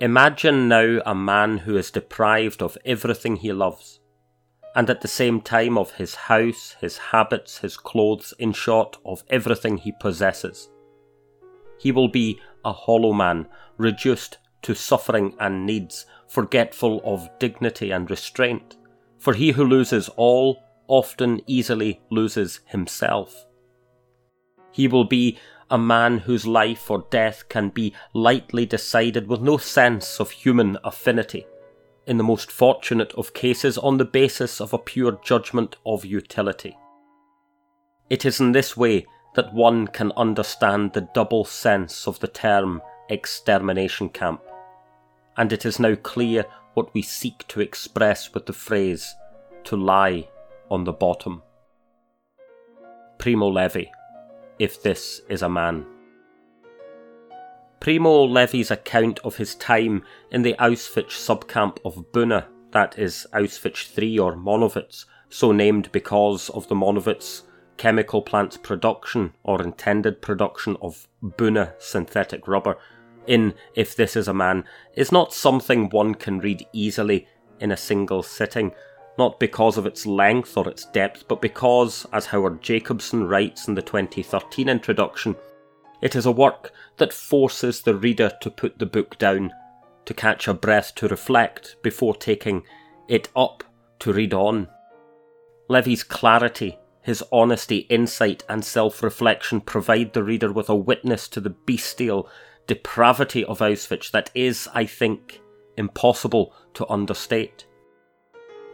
Imagine now a man who is deprived of everything he loves, and at the same time of his house, his habits, his clothes, in short, of everything he possesses. He will be a hollow man, reduced to suffering and needs, forgetful of dignity and restraint. For he who loses all often easily loses himself. He will be a man whose life or death can be lightly decided with no sense of human affinity, in the most fortunate of cases on the basis of a pure judgment of utility. It is in this way that one can understand the double sense of the term extermination camp, and it is now clear what we seek to express with the phrase to lie on the bottom. Primo Levi, if this is a man. Primo Levi's account of his time in the Auschwitz subcamp of Buna, that is Auschwitz III or Monowitz, so named because of the Monowitz chemical plant's production or intended production of Buna synthetic rubber, in If This Is a Man, is not something one can read easily in a single sitting not because of its length or its depth, but because, as Howard Jacobson writes in the 2013 introduction, it is a work that forces the reader to put the book down, to catch a breath to reflect before taking it up to read on. Levi's clarity, his honesty, insight, and self reflection provide the reader with a witness to the bestial depravity of Auschwitz that is, I think, impossible to understate.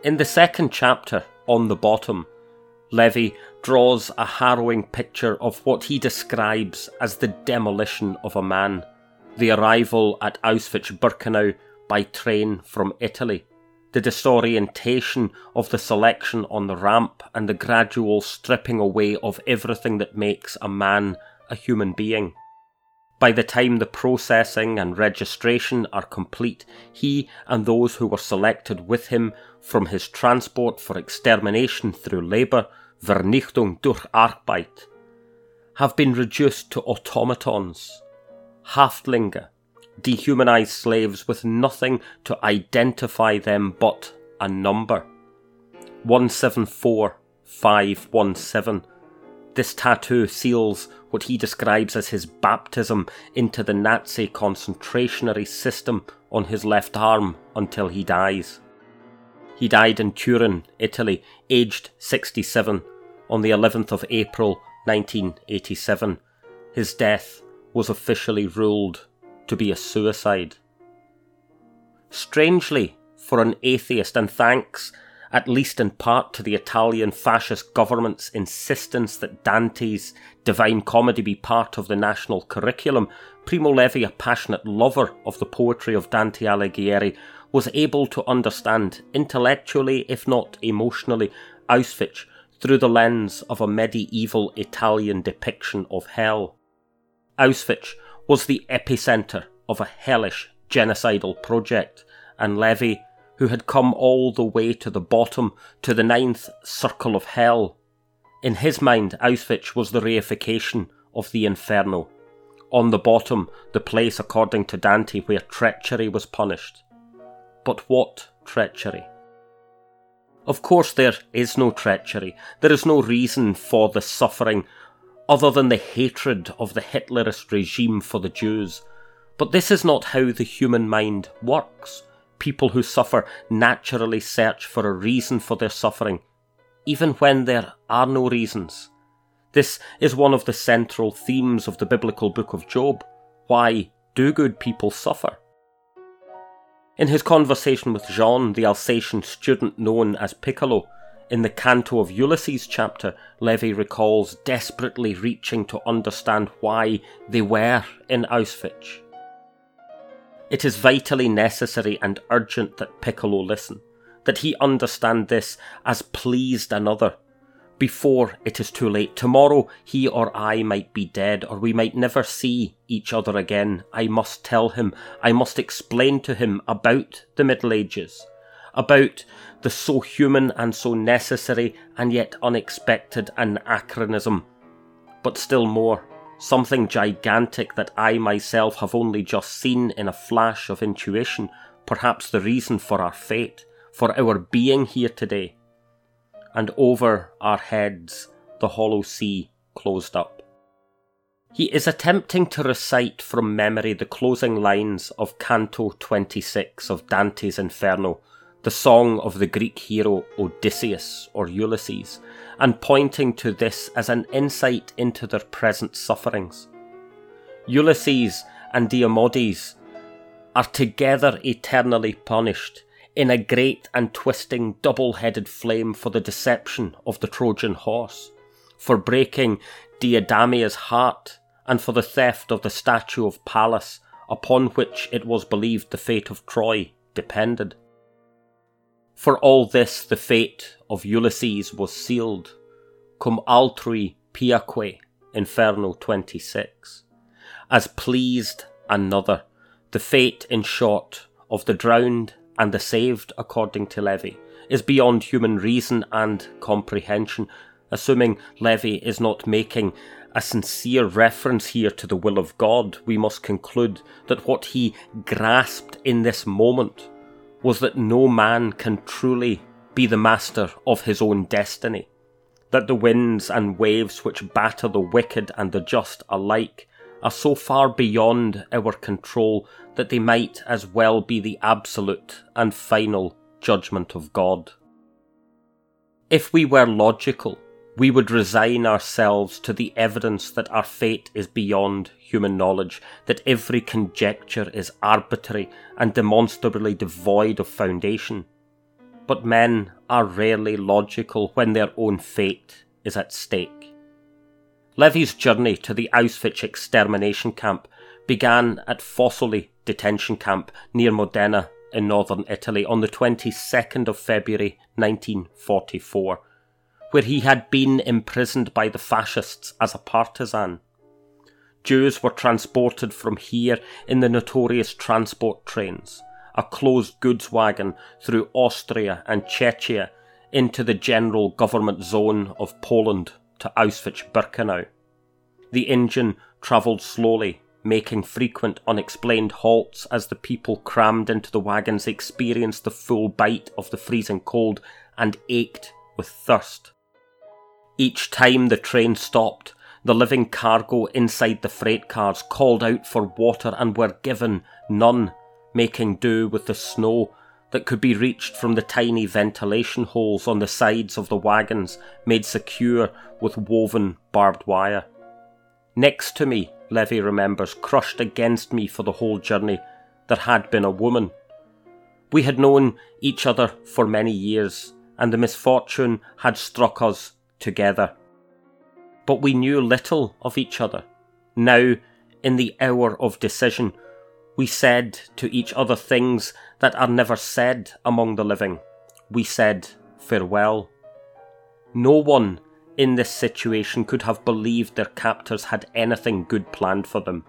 In the second chapter, on the bottom, Levi draws a harrowing picture of what he describes as the demolition of a man, the arrival at Auschwitz Birkenau by train from Italy, the disorientation of the selection on the ramp, and the gradual stripping away of everything that makes a man a human being. By the time the processing and registration are complete, he and those who were selected with him from his transport for extermination through labour, Vernichtung durch Arbeit, have been reduced to automatons, Haftlinge, dehumanized slaves with nothing to identify them but a number. 174517 this tattoo seals what he describes as his baptism into the Nazi concentrationary system on his left arm until he dies. He died in Turin, Italy, aged 67, on the 11th of April 1987. His death was officially ruled to be a suicide. Strangely, for an atheist, and thanks at least in part to the Italian fascist government's insistence that Dante's Divine Comedy be part of the national curriculum, Primo Levi, a passionate lover of the poetry of Dante Alighieri, was able to understand, intellectually if not emotionally, Auschwitz through the lens of a medieval Italian depiction of hell. Auschwitz was the epicentre of a hellish genocidal project, and Levi who had come all the way to the bottom, to the ninth circle of hell. In his mind, Auschwitz was the reification of the inferno. On the bottom, the place, according to Dante, where treachery was punished. But what treachery? Of course, there is no treachery. There is no reason for the suffering other than the hatred of the Hitlerist regime for the Jews. But this is not how the human mind works people who suffer naturally search for a reason for their suffering, even when there are no reasons. This is one of the central themes of the biblical book of Job. Why do good people suffer? In his conversation with Jean, the Alsatian student known as Piccolo, in the Canto of Ulysses chapter, Levi recalls desperately reaching to understand why they were in Auschwitz. It is vitally necessary and urgent that Piccolo listen, that he understand this as pleased another, before it is too late. Tomorrow he or I might be dead, or we might never see each other again. I must tell him, I must explain to him about the Middle Ages, about the so human and so necessary and yet unexpected anachronism, but still more, something gigantic that I myself have only just seen in a flash of intuition, perhaps the reason for our fate, for our being here today. And over our heads the hollow sea closed up. He is attempting to recite from memory the closing lines of Canto 26 of Dante's Inferno, the song of the Greek hero Odysseus or Ulysses, and pointing to this as an insight into their present sufferings. Ulysses and Diomedes are together eternally punished in a great and twisting double headed flame for the deception of the Trojan horse, for breaking Deidamia's heart, and for the theft of the statue of Pallas upon which it was believed the fate of Troy depended. For all this the fate of Ulysses was sealed, cum altrui piaque, Inferno 26, as pleased another, the fate, in short, of the drowned and the saved, according to Levi, is beyond human reason and comprehension, assuming Levi is not making a sincere reference here to the will of God, we must conclude that what he grasped in this moment was that no man can truly be the master of his own destiny, that the winds and waves which batter the wicked and the just alike are so far beyond our control that they might as well be the absolute and final judgment of God. If we were logical, we would resign ourselves to the evidence that our fate is beyond human knowledge, that every conjecture is arbitrary and demonstrably devoid of foundation. But men are rarely logical when their own fate is at stake. Levi's journey to the Auschwitz extermination camp began at Fossoli detention camp near Modena in northern Italy on the 22nd of February 1944 where he had been imprisoned by the fascists as a partisan. Jews were transported from here in the notorious transport trains, a closed goods wagon through Austria and Czechia into the general government zone of Poland to Auschwitz Birkenau. The engine travelled slowly, making frequent unexplained halts as the people crammed into the wagons experienced the full bite of the freezing cold and ached with thirst. Each time the train stopped, the living cargo inside the freight cars called out for water and were given none, making do with the snow that could be reached from the tiny ventilation holes on the sides of the wagons made secure with woven barbed wire. Next to me, Levi remembers, crushed against me for the whole journey, there had been a woman. We had known each other for many years, and the misfortune had struck us together. But we knew little of each other. Now, in the hour of decision, we said to each other things that are never said among the living. We said farewell. No one in this situation could have believed their captors had anything good planned for them.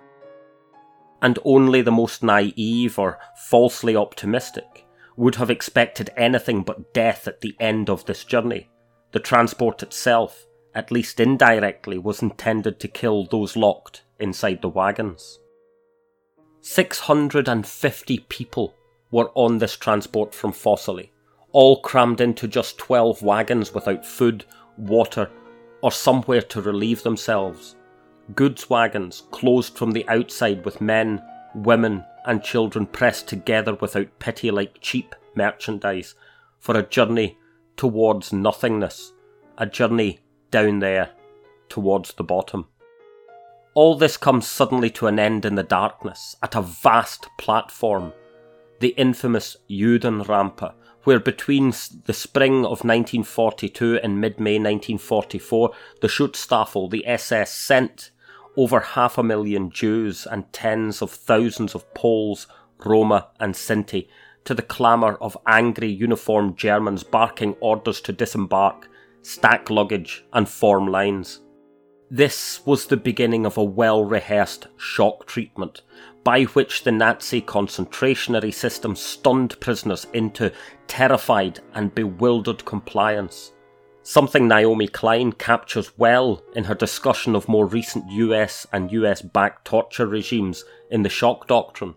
And only the most naive or falsely optimistic would have expected anything but death at the end of this journey. The transport itself, at least indirectly, was intended to kill those locked inside the wagons. 650 people were on this transport from Fossoli, all crammed into just 12 wagons without food, water, or somewhere to relieve themselves. Goods wagons closed from the outside with men, women, and children pressed together without pity like cheap merchandise for a journey towards nothingness, a journey down there towards the bottom. All this comes suddenly to an end in the darkness at a vast platform, the infamous Judenrampe, where between the spring of 1942 and mid May 1944, the Schutzstaffel, the SS, sent over half a million Jews and tens of thousands of Poles, Roma, and Sinti to the clamour of angry uniformed Germans barking orders to disembark, stack luggage, and form lines. This was the beginning of a well rehearsed shock treatment by which the Nazi concentrationary system stunned prisoners into terrified and bewildered compliance. something Naomi Klein captures well in her discussion of more recent US and US backed torture regimes in The Shock Doctrine.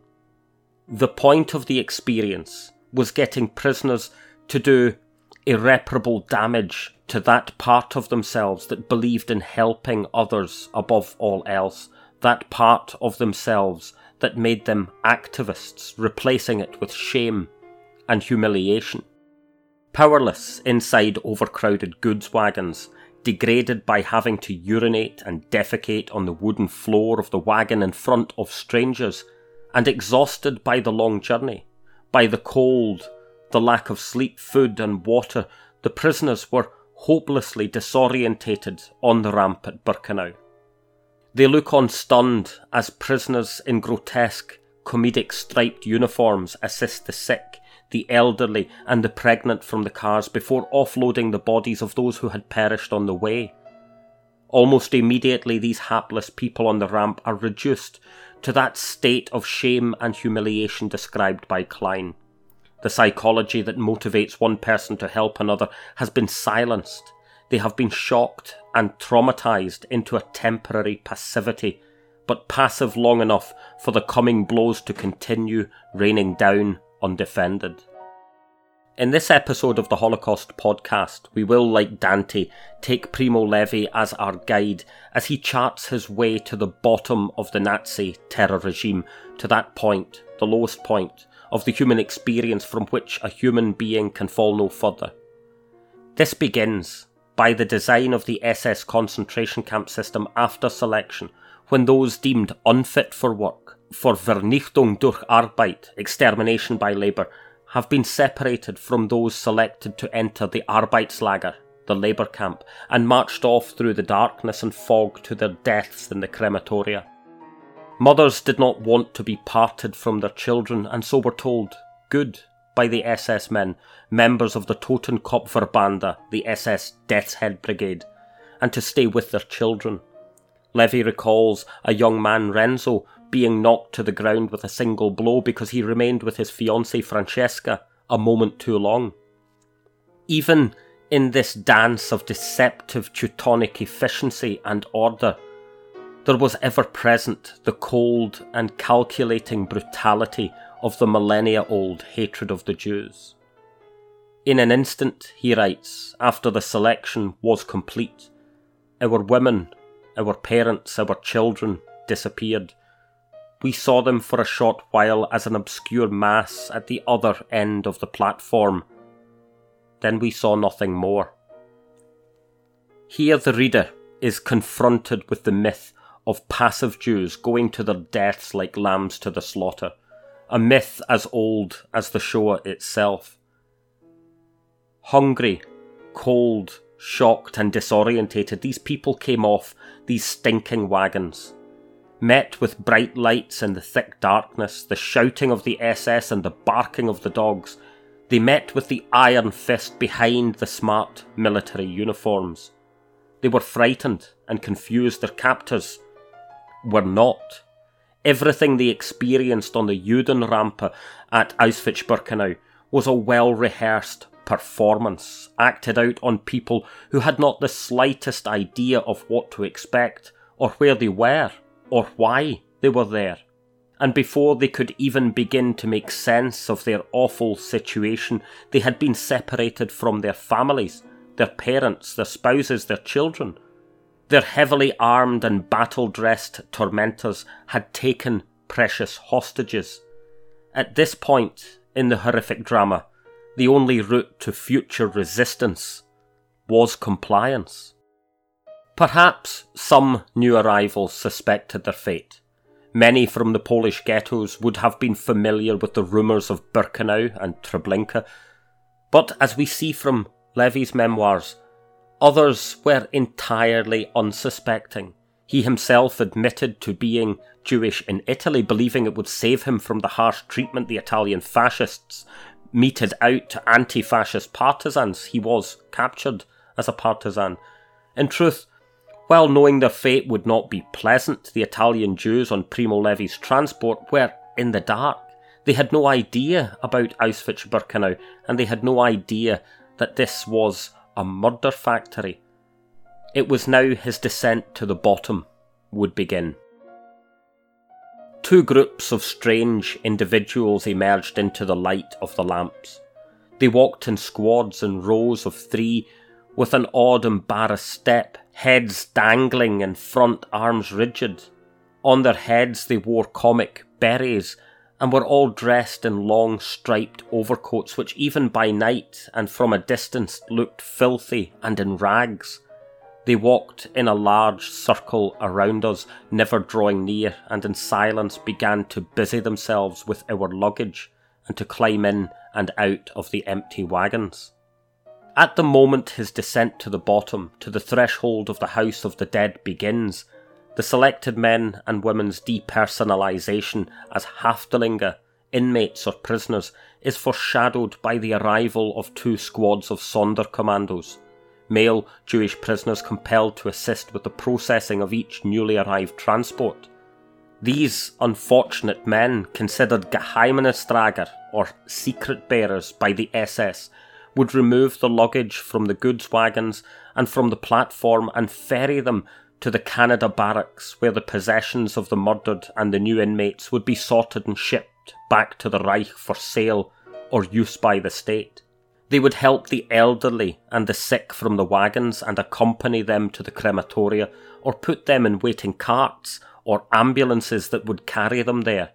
The point of the experience was getting prisoners to do irreparable damage to that part of themselves that believed in helping others above all else, that part of themselves that made them activists, replacing it with shame and humiliation. Powerless inside overcrowded goods wagons, degraded by having to urinate and defecate on the wooden floor of the wagon in front of strangers, and exhausted by the long journey, by the cold, the lack of sleep, food, and water, the prisoners were hopelessly disorientated on the ramp at Birkenau. They look on stunned as prisoners in grotesque, comedic striped uniforms assist the sick, the elderly, and the pregnant from the cars before offloading the bodies of those who had perished on the way. Almost immediately, these hapless people on the ramp are reduced to that state of shame and humiliation described by Klein. The psychology that motivates one person to help another has been silenced. They have been shocked and traumatized into a temporary passivity, but passive long enough for the coming blows to continue raining down undefended. In this episode of the Holocaust podcast, we will, like Dante, take Primo Levi as our guide as he charts his way to the bottom of the Nazi terror regime, to that point, the lowest point, of the human experience from which a human being can fall no further. This begins by the design of the SS concentration camp system after selection, when those deemed unfit for work, for Vernichtung durch Arbeit, extermination by labour, have been separated from those selected to enter the Arbeitslager, the labour camp, and marched off through the darkness and fog to their deaths in the crematoria. Mothers did not want to be parted from their children, and so were told, good, by the SS men, members of the Totenkopfverbande, the SS Death's Head Brigade, and to stay with their children. Levi recalls a young man, Renzo, being knocked to the ground with a single blow because he remained with his fiancée Francesca a moment too long. Even in this dance of deceptive Teutonic efficiency and order, there was ever present the cold and calculating brutality of the millennia old hatred of the Jews. In an instant, he writes, after the selection was complete, our women, our parents, our children disappeared, we saw them for a short while as an obscure mass at the other end of the platform. Then we saw nothing more. Here the reader is confronted with the myth of passive Jews going to their deaths like lambs to the slaughter, a myth as old as the Shoah itself. Hungry, cold, shocked, and disorientated, these people came off these stinking wagons met with bright lights in the thick darkness, the shouting of the SS and the barking of the dogs. They met with the iron fist behind the smart military uniforms. They were frightened and confused. Their captors were not. Everything they experienced on the Judenrampe at Auschwitz Birkenau was a well rehearsed performance, acted out on people who had not the slightest idea of what to expect or where they were or why they were there. And before they could even begin to make sense of their awful situation, they had been separated from their families, their parents, their spouses, their children. Their heavily armed and battle dressed tormentors had taken precious hostages. At this point in the horrific drama, the only route to future resistance was compliance. Perhaps some new arrivals suspected their fate. Many from the Polish ghettos would have been familiar with the rumours of Birkenau and Treblinka, but as we see from Levi's memoirs, others were entirely unsuspecting. He himself admitted to being Jewish in Italy, believing it would save him from the harsh treatment the Italian fascists meted out to anti fascist partisans. He was captured as a partisan. In truth, while knowing their fate would not be pleasant, the Italian Jews on Primo Levi's transport were in the dark. They had no idea about Auschwitz Birkenau, and they had no idea that this was a murder factory. It was now his descent to the bottom would begin. Two groups of strange individuals emerged into the light of the lamps. They walked in squads and rows of three, with an odd, embarrassed step, heads dangling and front, arms rigid. On their heads they wore comic berets and were all dressed in long striped overcoats, which even by night and from a distance looked filthy and in rags. They walked in a large circle around us, never drawing near, and in silence began to busy themselves with our luggage and to climb in and out of the empty wagons. At the moment his descent to the bottom, to the threshold of the house of the dead begins, the selected men and women's depersonalization as Häftlinge, inmates or prisoners, is foreshadowed by the arrival of two squads of Sonderkommandos, male Jewish prisoners compelled to assist with the processing of each newly arrived transport. These unfortunate men, considered Geheimnistrager or secret bearers by the SS, would remove the luggage from the goods wagons and from the platform and ferry them to the Canada barracks, where the possessions of the murdered and the new inmates would be sorted and shipped back to the Reich for sale or use by the state. They would help the elderly and the sick from the wagons and accompany them to the crematoria, or put them in waiting carts or ambulances that would carry them there.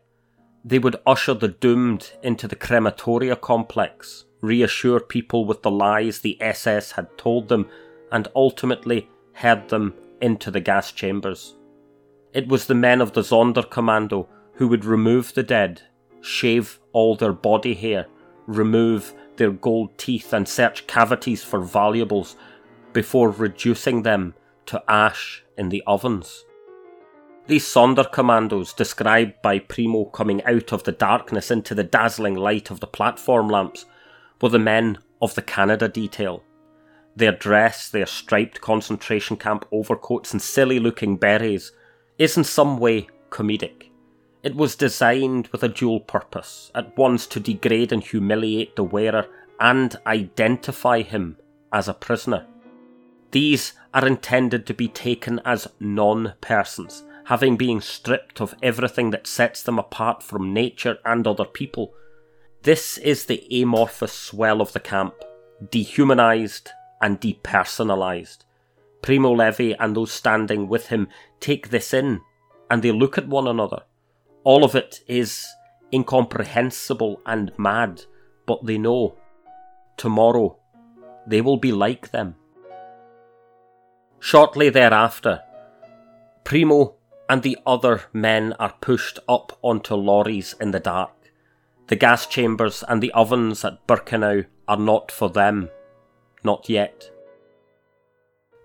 They would usher the doomed into the crematoria complex, reassure people with the lies the SS had told them, and ultimately head them into the gas chambers. It was the men of the Sonderkommando who would remove the dead, shave all their body hair, remove their gold teeth, and search cavities for valuables before reducing them to ash in the ovens. These Sonderkommandos, described by Primo coming out of the darkness into the dazzling light of the platform lamps, were the men of the Canada detail. Their dress, their striped concentration camp overcoats, and silly looking berets is in some way comedic. It was designed with a dual purpose at once to degrade and humiliate the wearer and identify him as a prisoner. These are intended to be taken as non persons, having been stripped of everything that sets them apart from nature and other people. This is the amorphous swell of the camp, dehumanized and depersonalized. Primo Levi and those standing with him take this in and they look at one another. All of it is incomprehensible and mad, but they know tomorrow they will be like them. Shortly thereafter, Primo and the other men are pushed up onto lorries in the dark. The gas chambers and the ovens at Birkenau are not for them not yet.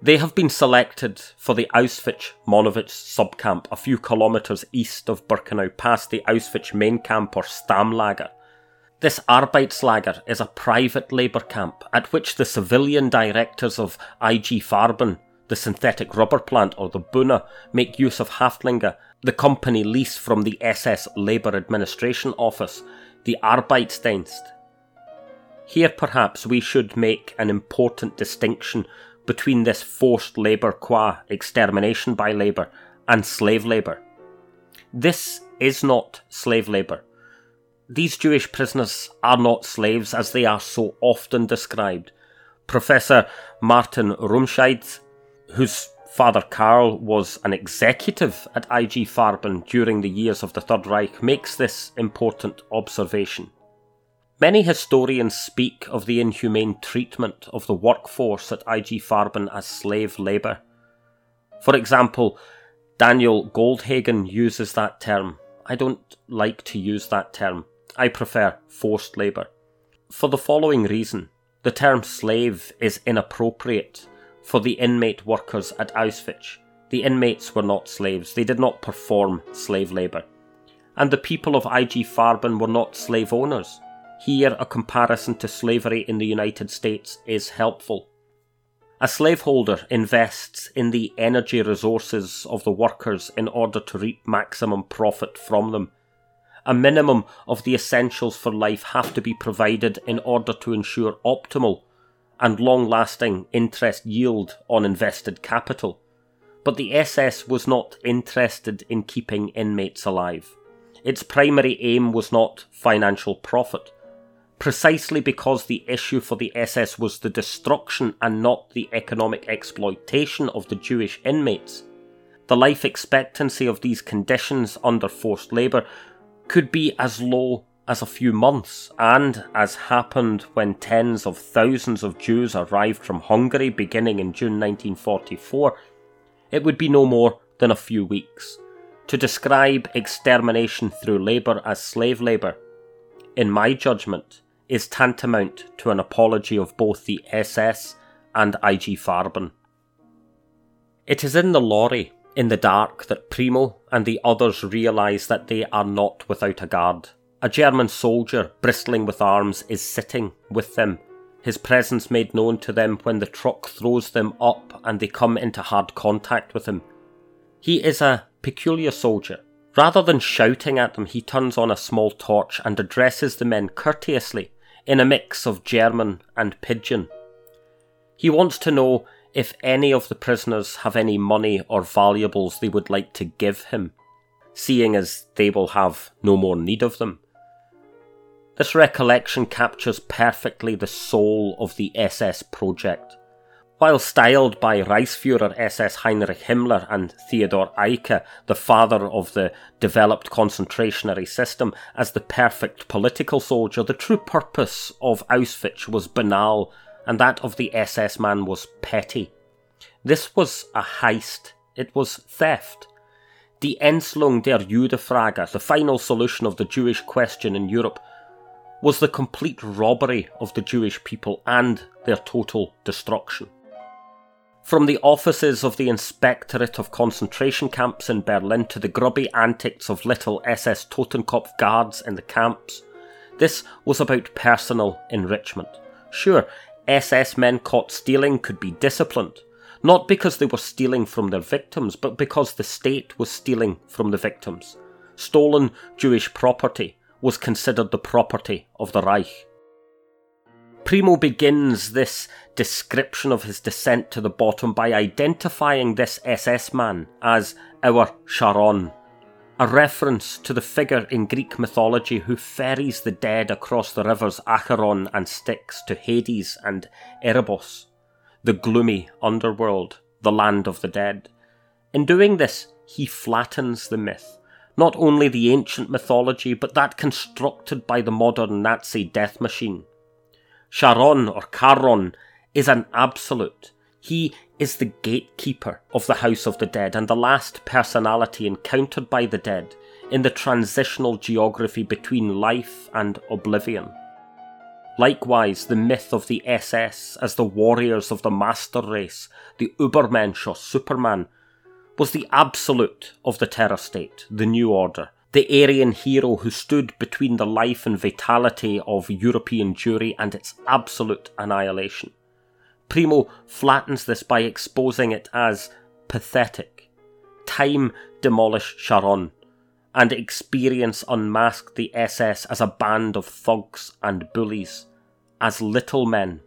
They have been selected for the Auschwitz Monowitz subcamp a few kilometres east of Birkenau past the Auschwitz main camp or Stammlager. This Arbeitslager is a private labour camp at which the civilian directors of IG Farben, the synthetic rubber plant, or the Buna make use of Häftlinge, the company lease from the SS Labour Administration Office, the Arbeitsdienst, here, perhaps, we should make an important distinction between this forced labour qua extermination by labour and slave labour. This is not slave labour. These Jewish prisoners are not slaves as they are so often described. Professor Martin Rumscheidt, whose father Karl was an executive at IG Farben during the years of the Third Reich, makes this important observation. Many historians speak of the inhumane treatment of the workforce at IG Farben as slave labour. For example, Daniel Goldhagen uses that term. I don't like to use that term. I prefer forced labour. For the following reason the term slave is inappropriate for the inmate workers at Auschwitz. The inmates were not slaves, they did not perform slave labour. And the people of IG Farben were not slave owners. Here, a comparison to slavery in the United States is helpful. A slaveholder invests in the energy resources of the workers in order to reap maximum profit from them. A minimum of the essentials for life have to be provided in order to ensure optimal and long lasting interest yield on invested capital. But the SS was not interested in keeping inmates alive. Its primary aim was not financial profit, precisely because the issue for the SS was the destruction and not the economic exploitation of the Jewish inmates. The life expectancy of these conditions under forced labour could be as low as a few months, and as happened when tens of thousands of Jews arrived from Hungary beginning in June 1944, it would be no more than a few weeks. To describe extermination through labour as slave labour, in my judgment, is tantamount to an apology of both the SS and IG Farben. It is in the lorry, in the dark, that Primo and the others realise that they are not without a guard. A German soldier, bristling with arms, is sitting with them, his presence made known to them when the truck throws them up and they come into hard contact with him. He is a peculiar soldier. Rather than shouting at them, he turns on a small torch and addresses the men courteously in a mix of German and pidgin. He wants to know if any of the prisoners have any money or valuables they would like to give him, seeing as they will have no more need of them. This recollection captures perfectly the soul of the SS project. While styled by Reichsfuhrer SS Heinrich Himmler and Theodor Eicke, the father of the developed concentrationary system, as the perfect political soldier, the true purpose of Auschwitz was banal, and that of the SS man was petty. This was a heist, it was theft. Die Endlösung der Judenfrage, the final solution of the Jewish question in Europe, was the complete robbery of the Jewish people and their total destruction. From the offices of the Inspectorate of concentration camps in Berlin to the grubby antics of little SS Totenkopf guards in the camps, this was about personal enrichment. Sure, SS men caught stealing could be disciplined, not because they were stealing from their victims, but because the state was stealing from the victims. Stolen Jewish property was considered the property of the Reich. Primo begins this description of his descent to the bottom by identifying this SS man as our Charon, a reference to the figure in Greek mythology who ferries the dead across the rivers Acheron and Styx to Hades and Erebos, the gloomy underworld, the land of the dead. In doing this, he flattens the myth not only the ancient mythology, but that constructed by the modern Nazi death machine. Charon or Charon is an absolute. He is the gatekeeper of the House of the Dead and the last personality encountered by the dead in the transitional geography between life and oblivion. Likewise, the myth of the SS as the warriors of the master race, the Übermensch or Superman, was the absolute of the terror state, the New Order, the Aryan hero who stood between the life and vitality of European Jewry and its absolute annihilation. Primo flattens this by exposing it as pathetic. Time demolished Charon, and experience unmasked the SS as a band of thugs and bullies, as little men,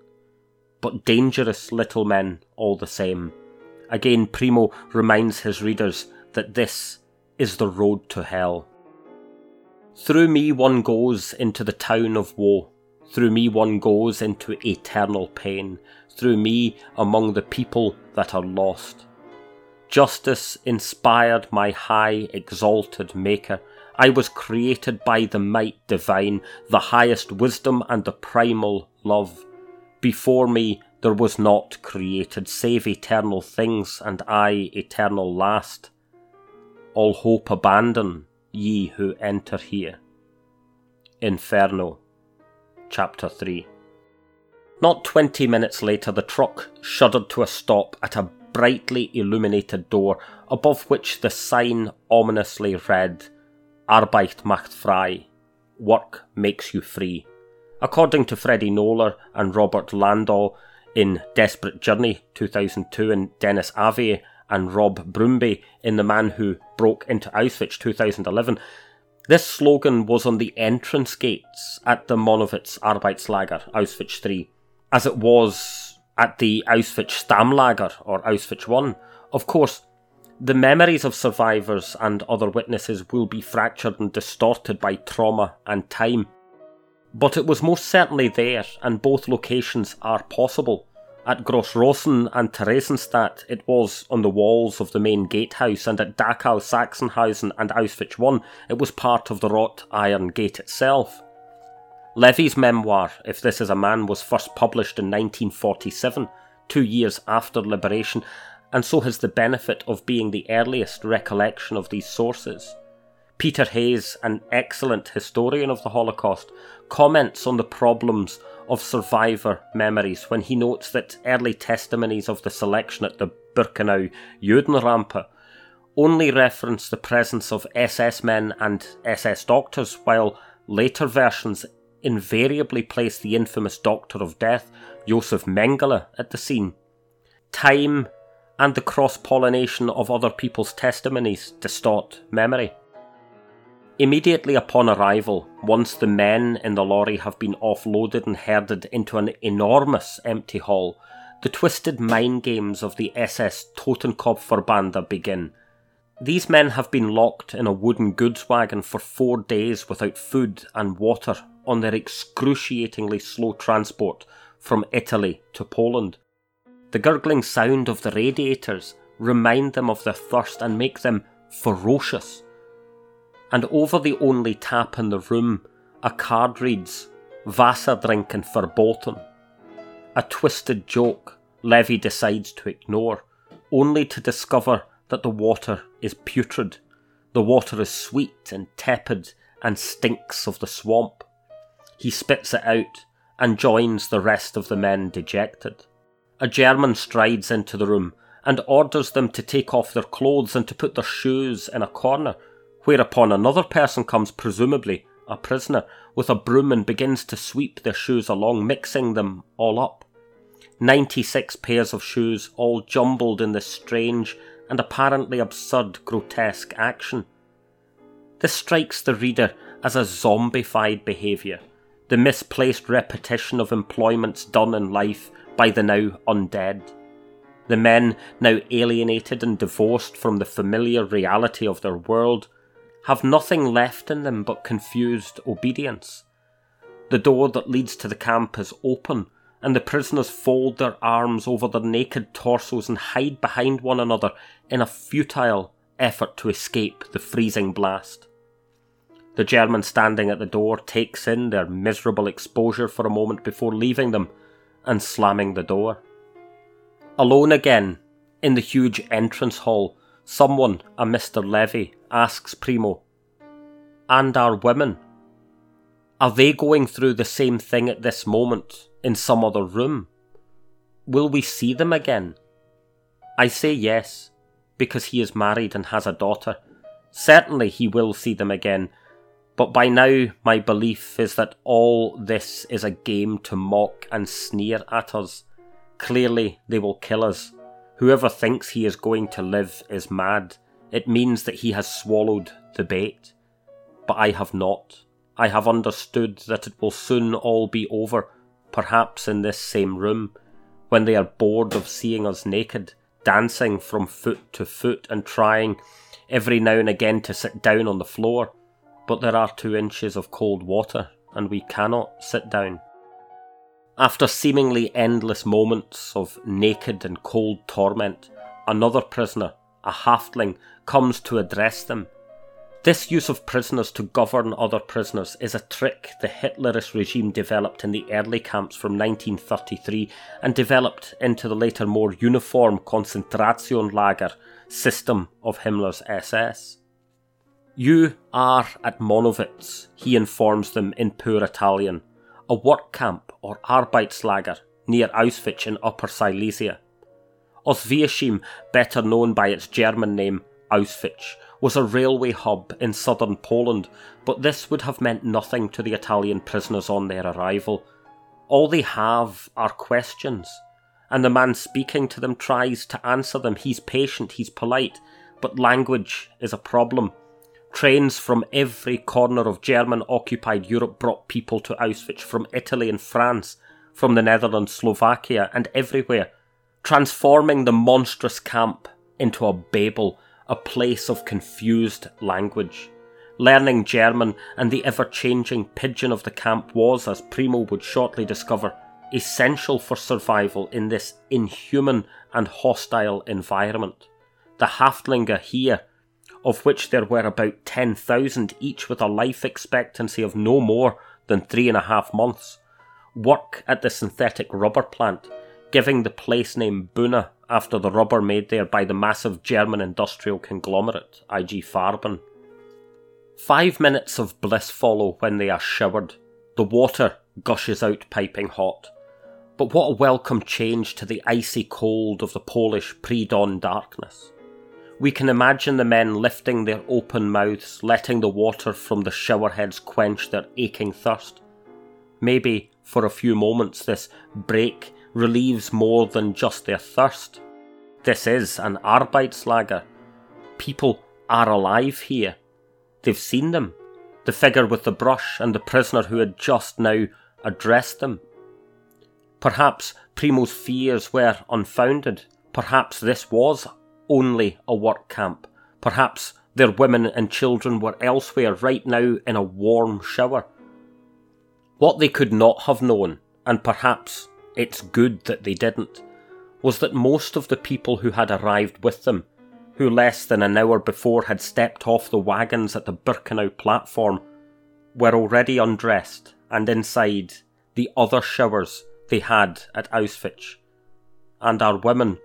but dangerous little men all the same. Again, Primo reminds his readers that this is the road to hell. Through me one goes into the town of woe. Through me one goes into eternal pain. Through me among the people that are lost. Justice inspired my high, exalted Maker. I was created by the might divine, the highest wisdom and the primal love. Before me there was not created save eternal things, and I eternal last. All hope abandon, ye who enter here. Inferno, Chapter 3. Not twenty minutes later, the truck shuddered to a stop at a brightly illuminated door, above which the sign ominously read, Arbeit macht frei, work makes you free. According to Freddie Knoller and Robert Landau, in Desperate Journey 2002 and Denis Avey and Rob Broomby in The Man Who Broke into Auschwitz 2011, this slogan was on the entrance gates at the Monowitz Arbeitslager, Auschwitz III. as it was at the Auschwitz Stammlager or Auschwitz I. Of course, the memories of survivors and other witnesses will be fractured and distorted by trauma and time. But it was most certainly there, and both locations are possible. At Grossrosen and Theresienstadt, it was on the walls of the main gatehouse, and at Dachau, Sachsenhausen, and Auschwitz I, it was part of the wrought iron gate itself. Levi's memoir, If This Is a Man, was first published in 1947, two years after liberation, and so has the benefit of being the earliest recollection of these sources. Peter Hayes, an excellent historian of the Holocaust, comments on the problems of survivor memories when he notes that early testimonies of the selection at the Birkenau Judenrampe only reference the presence of SS men and SS doctors, while later versions invariably place the infamous Doctor of Death, Josef Mengele, at the scene. Time and the cross pollination of other people's testimonies distort memory. Immediately upon arrival, once the men in the lorry have been offloaded and herded into an enormous empty hall, the twisted mind games of the SS Totenkopfverbande begin. These men have been locked in a wooden goods wagon for four days without food and water on their excruciatingly slow transport from Italy to Poland. The gurgling sound of the radiators remind them of their thirst and make them ferocious. And over the only tap in the room, a card reads, Wassertrinken verboten. A twisted joke Levi decides to ignore, only to discover that the water is putrid. The water is sweet and tepid and stinks of the swamp. He spits it out and joins the rest of the men dejected a German strides into the room and orders them to take off their clothes and to put their shoes in a corner, whereupon another person comes, presumably a prisoner, with a broom and begins to sweep their shoes along, mixing them all up. Ninety six pairs of shoes, all jumbled in this strange and apparently absurd grotesque action. This strikes the reader as a zombified behaviour, the misplaced repetition of employments done in life by the now undead. The men, now alienated and divorced from the familiar reality of their world, have nothing left in them but confused obedience. The door that leads to the camp is open, and the prisoners fold their arms over their naked torsos and hide behind one another in a futile effort to escape the freezing blast. The German standing at the door takes in their miserable exposure for a moment before leaving them and slamming the door. Alone again, in the huge entrance hall, someone, a Mr. Levy, asks Primo, And our women? Are they going through the same thing at this moment in some other room? Will we see them again? I say yes, because he is married and has a daughter. Certainly he will see them again, but by now, my belief is that all this is a game to mock and sneer at us. Clearly, they will kill us. Whoever thinks he is going to live is mad. It means that he has swallowed the bait. But I have not. I have understood that it will soon all be over, perhaps in this same room, when they are bored of seeing us naked, dancing from foot to foot and trying every now and again to sit down on the floor but there are two inches of cold water, and we cannot sit down. After seemingly endless moments of naked and cold torment, another prisoner, a Häftling, comes to address them. This use of prisoners to govern other prisoners is a trick the Hitlerist regime developed in the early camps from 1933 and developed into the later more uniform Konzentrationslager system of Himmler's SS. You are at Monowitz, he informs them in poor Italian, a work camp or Arbeitslager near Auschwitz in Upper Silesia. Oswiecim, better known by its German name Auschwitz, was a railway hub in southern Poland, but this would have meant nothing to the Italian prisoners on their arrival. All they have are questions, and the man speaking to them tries to answer them. He's patient, he's polite, but language is a problem Trains from every corner of German occupied Europe brought people to Auschwitz from Italy and France, from the Netherlands, Slovakia, and everywhere, transforming the monstrous camp into a Babel, a place of confused language. Learning German and the ever changing pidgin of the camp was, as Primo would shortly discover, essential for survival in this inhuman and hostile environment. The Häftlinge here, of which there were about 10,000 each with a life expectancy of no more than three and a half months, work at the synthetic rubber plant, giving the place name Buna after the rubber made there by the massive German industrial conglomerate IG Farben. Five minutes of bliss follow when they are showered. The water gushes out piping hot. But what a welcome change to the icy cold of the Polish pre dawn darkness. We can imagine the men lifting their open mouths, letting the water from the showerheads quench their aching thirst. Maybe, for a few moments, this break relieves more than just their thirst. This is an Arbeitslager. People are alive here. They've seen them. The figure with the brush and the prisoner who had just now addressed them. Perhaps Primo's fears were unfounded. Perhaps this was only a work camp. Perhaps their women and children were elsewhere right now in a warm shower. What they could not have known, and perhaps it's good that they didn't, was that most of the people who had arrived with them, who less than an hour before had stepped off the wagons at the Birkenau platform, were already undressed and inside the other showers they had at Auschwitz. And our women,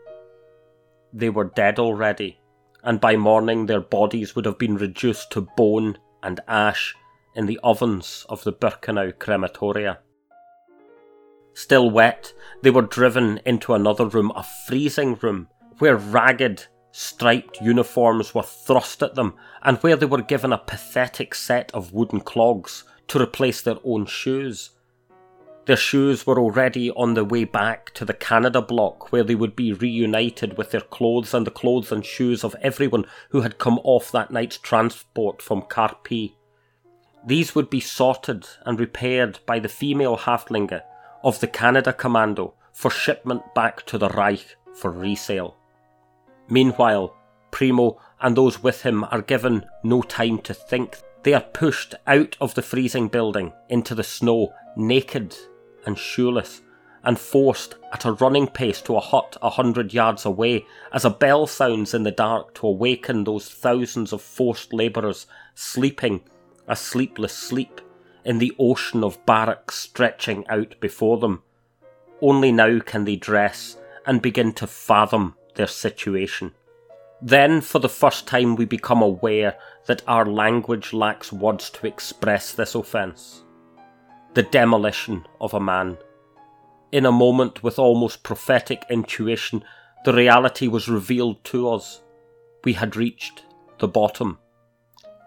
they were dead already, and by morning their bodies would have been reduced to bone and ash in the ovens of the Birkenau crematoria. Still wet, they were driven into another room, a freezing room, where ragged, striped uniforms were thrust at them, and where they were given a pathetic set of wooden clogs to replace their own shoes. Their shoes were already on the way back to the Canada block where they would be reunited with their clothes and the clothes and shoes of everyone who had come off that night's transport from Carpi. These would be sorted and repaired by the female Häftlinge of the Canada Commando for shipment back to the Reich for resale. Meanwhile, Primo and those with him are given no time to think. They are pushed out of the freezing building into the snow, naked and shoeless, and forced at a running pace to a hut a hundred yards away as a bell sounds in the dark to awaken those thousands of forced labourers sleeping a sleepless sleep in the ocean of barracks stretching out before them. Only now can they dress and begin to fathom their situation. Then, for the first time, we become aware that our language lacks words to express this offence the demolition of a man. In a moment, with almost prophetic intuition, the reality was revealed to us. We had reached the bottom.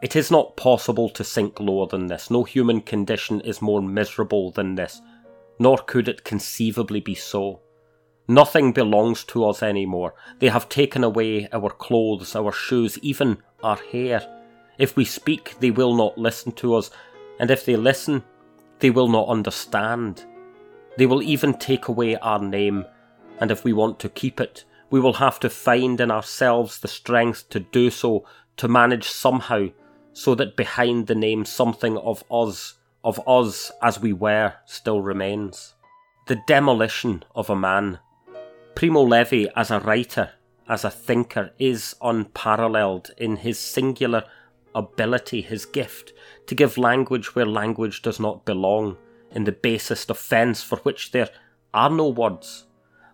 It is not possible to sink lower than this. No human condition is more miserable than this, nor could it conceivably be so. Nothing belongs to us anymore. They have taken away our clothes, our shoes, even our hair. If we speak, they will not listen to us, and if they listen, they will not understand. They will even take away our name, and if we want to keep it, we will have to find in ourselves the strength to do so, to manage somehow, so that behind the name something of us, of us as we were, still remains. The demolition of a man. Primo Levi, as a writer, as a thinker, is unparalleled in his singular ability, his gift, to give language where language does not belong, in the basest offence for which there are no words.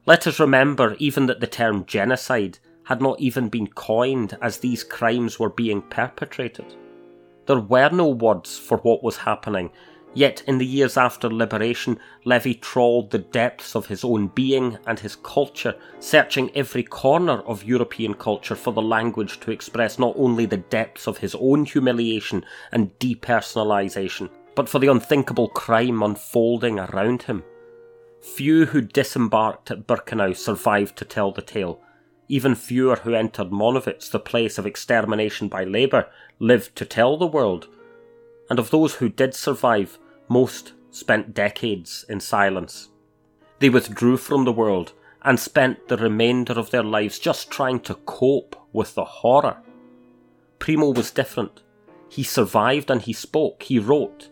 Let us remember even that the term genocide had not even been coined as these crimes were being perpetrated. There were no words for what was happening, Yet, in the years after liberation, Levi trawled the depths of his own being and his culture, searching every corner of European culture for the language to express not only the depths of his own humiliation and depersonalization, but for the unthinkable crime unfolding around him. Few who disembarked at Birkenau survived to tell the tale. Even fewer who entered Monowitz, the place of extermination by labour, lived to tell the world and of those who did survive, most spent decades in silence. They withdrew from the world and spent the remainder of their lives just trying to cope with the horror. Primo was different. He survived and he spoke, he wrote.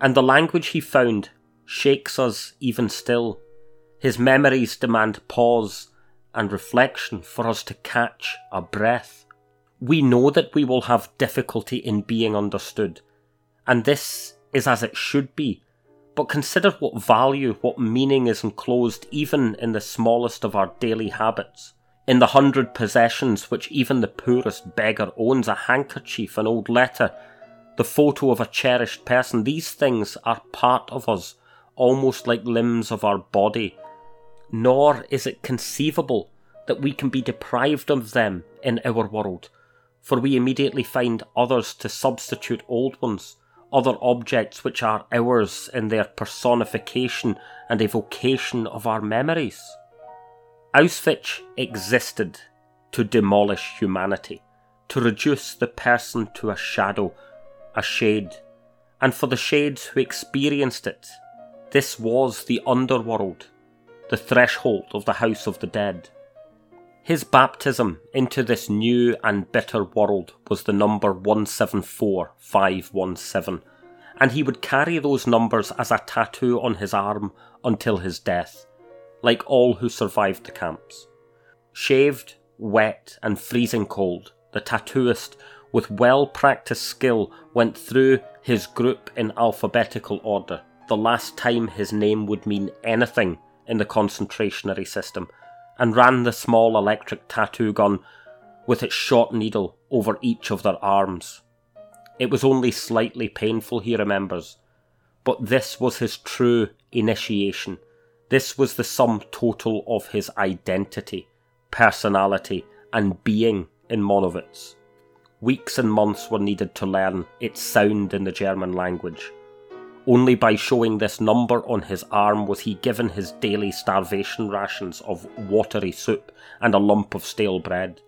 And the language he found shakes us even still. His memories demand pause and reflection for us to catch a breath. We know that we will have difficulty in being understood, and this is as it should be but consider what value, what meaning is enclosed even in the smallest of our daily habits. In the hundred possessions which even the poorest beggar owns a handkerchief, an old letter, the photo of a cherished person, these things are part of us, almost like limbs of our body. Nor is it conceivable that we can be deprived of them in our world, for we immediately find others to substitute old ones other objects which are ours in their personification and evocation of our memories. Auschwitz existed to demolish humanity, to reduce the person to a shadow, a shade, and for the shades who experienced it, this was the underworld, the threshold of the house of the dead. His baptism into this new and bitter world was the number 174517, and he would carry those numbers as a tattoo on his arm until his death, like all who survived the camps. Shaved, wet, and freezing cold, the tattooist, with well practiced skill, went through his group in alphabetical order, the last time his name would mean anything in the concentrationary system and ran the small electric tattoo gun with its short needle over each of their arms. It was only slightly painful, he remembers, but this was his true initiation. This was the sum total of his identity, personality, and being in Monowitz. Weeks and months were needed to learn its sound in the German language. Only by showing this number on his arm was he given his daily starvation rations of watery soup and a lump of stale bread.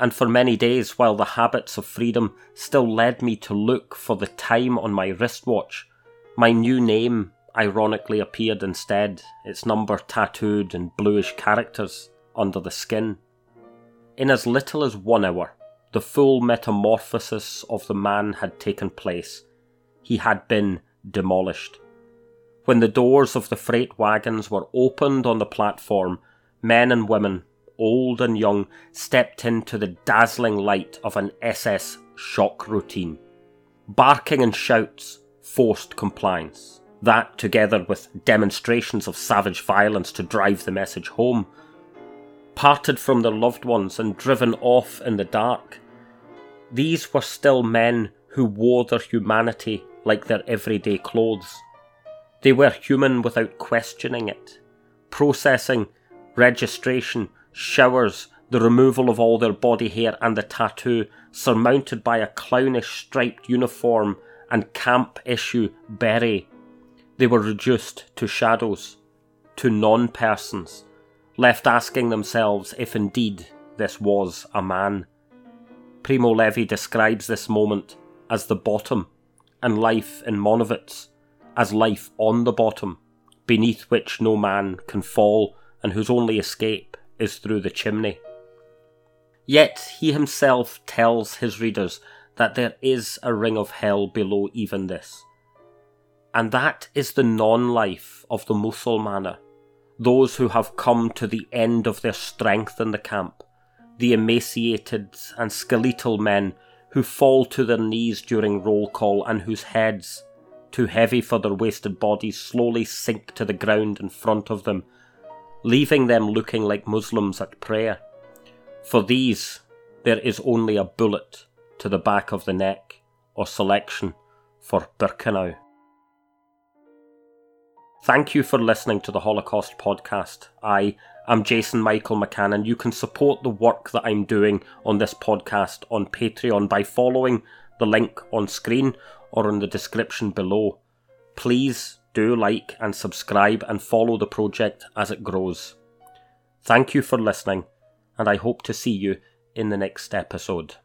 And for many days, while the habits of freedom still led me to look for the time on my wristwatch, my new name ironically appeared instead, its number tattooed in bluish characters under the skin. In as little as one hour, the full metamorphosis of the man had taken place. He had been demolished. When the doors of the freight wagons were opened on the platform, men and women, old and young, stepped into the dazzling light of an SS shock routine. Barking and shouts forced compliance. That, together with demonstrations of savage violence to drive the message home, parted from their loved ones and driven off in the dark. These were still men who wore their humanity like their everyday clothes. They were human without questioning it. Processing, registration, showers, the removal of all their body hair and the tattoo, surmounted by a clownish striped uniform and camp issue beret. They were reduced to shadows, to non persons, left asking themselves if indeed this was a man. Primo Levi describes this moment as the bottom and life in Monowitz as life on the bottom, beneath which no man can fall and whose only escape is through the chimney. Yet he himself tells his readers that there is a ring of hell below even this. And that is the non life of the Muselmänner, those who have come to the end of their strength in the camp, the emaciated and skeletal men who fall to their knees during roll call and whose heads, too heavy for their wasted bodies, slowly sink to the ground in front of them, leaving them looking like Muslims at prayer. For these, there is only a bullet to the back of the neck or selection for Birkenau. Thank you for listening to the Holocaust podcast. I I'm Jason Michael McCann, and you can support the work that I'm doing on this podcast on Patreon by following the link on screen or in the description below. Please do like and subscribe and follow the project as it grows. Thank you for listening, and I hope to see you in the next episode.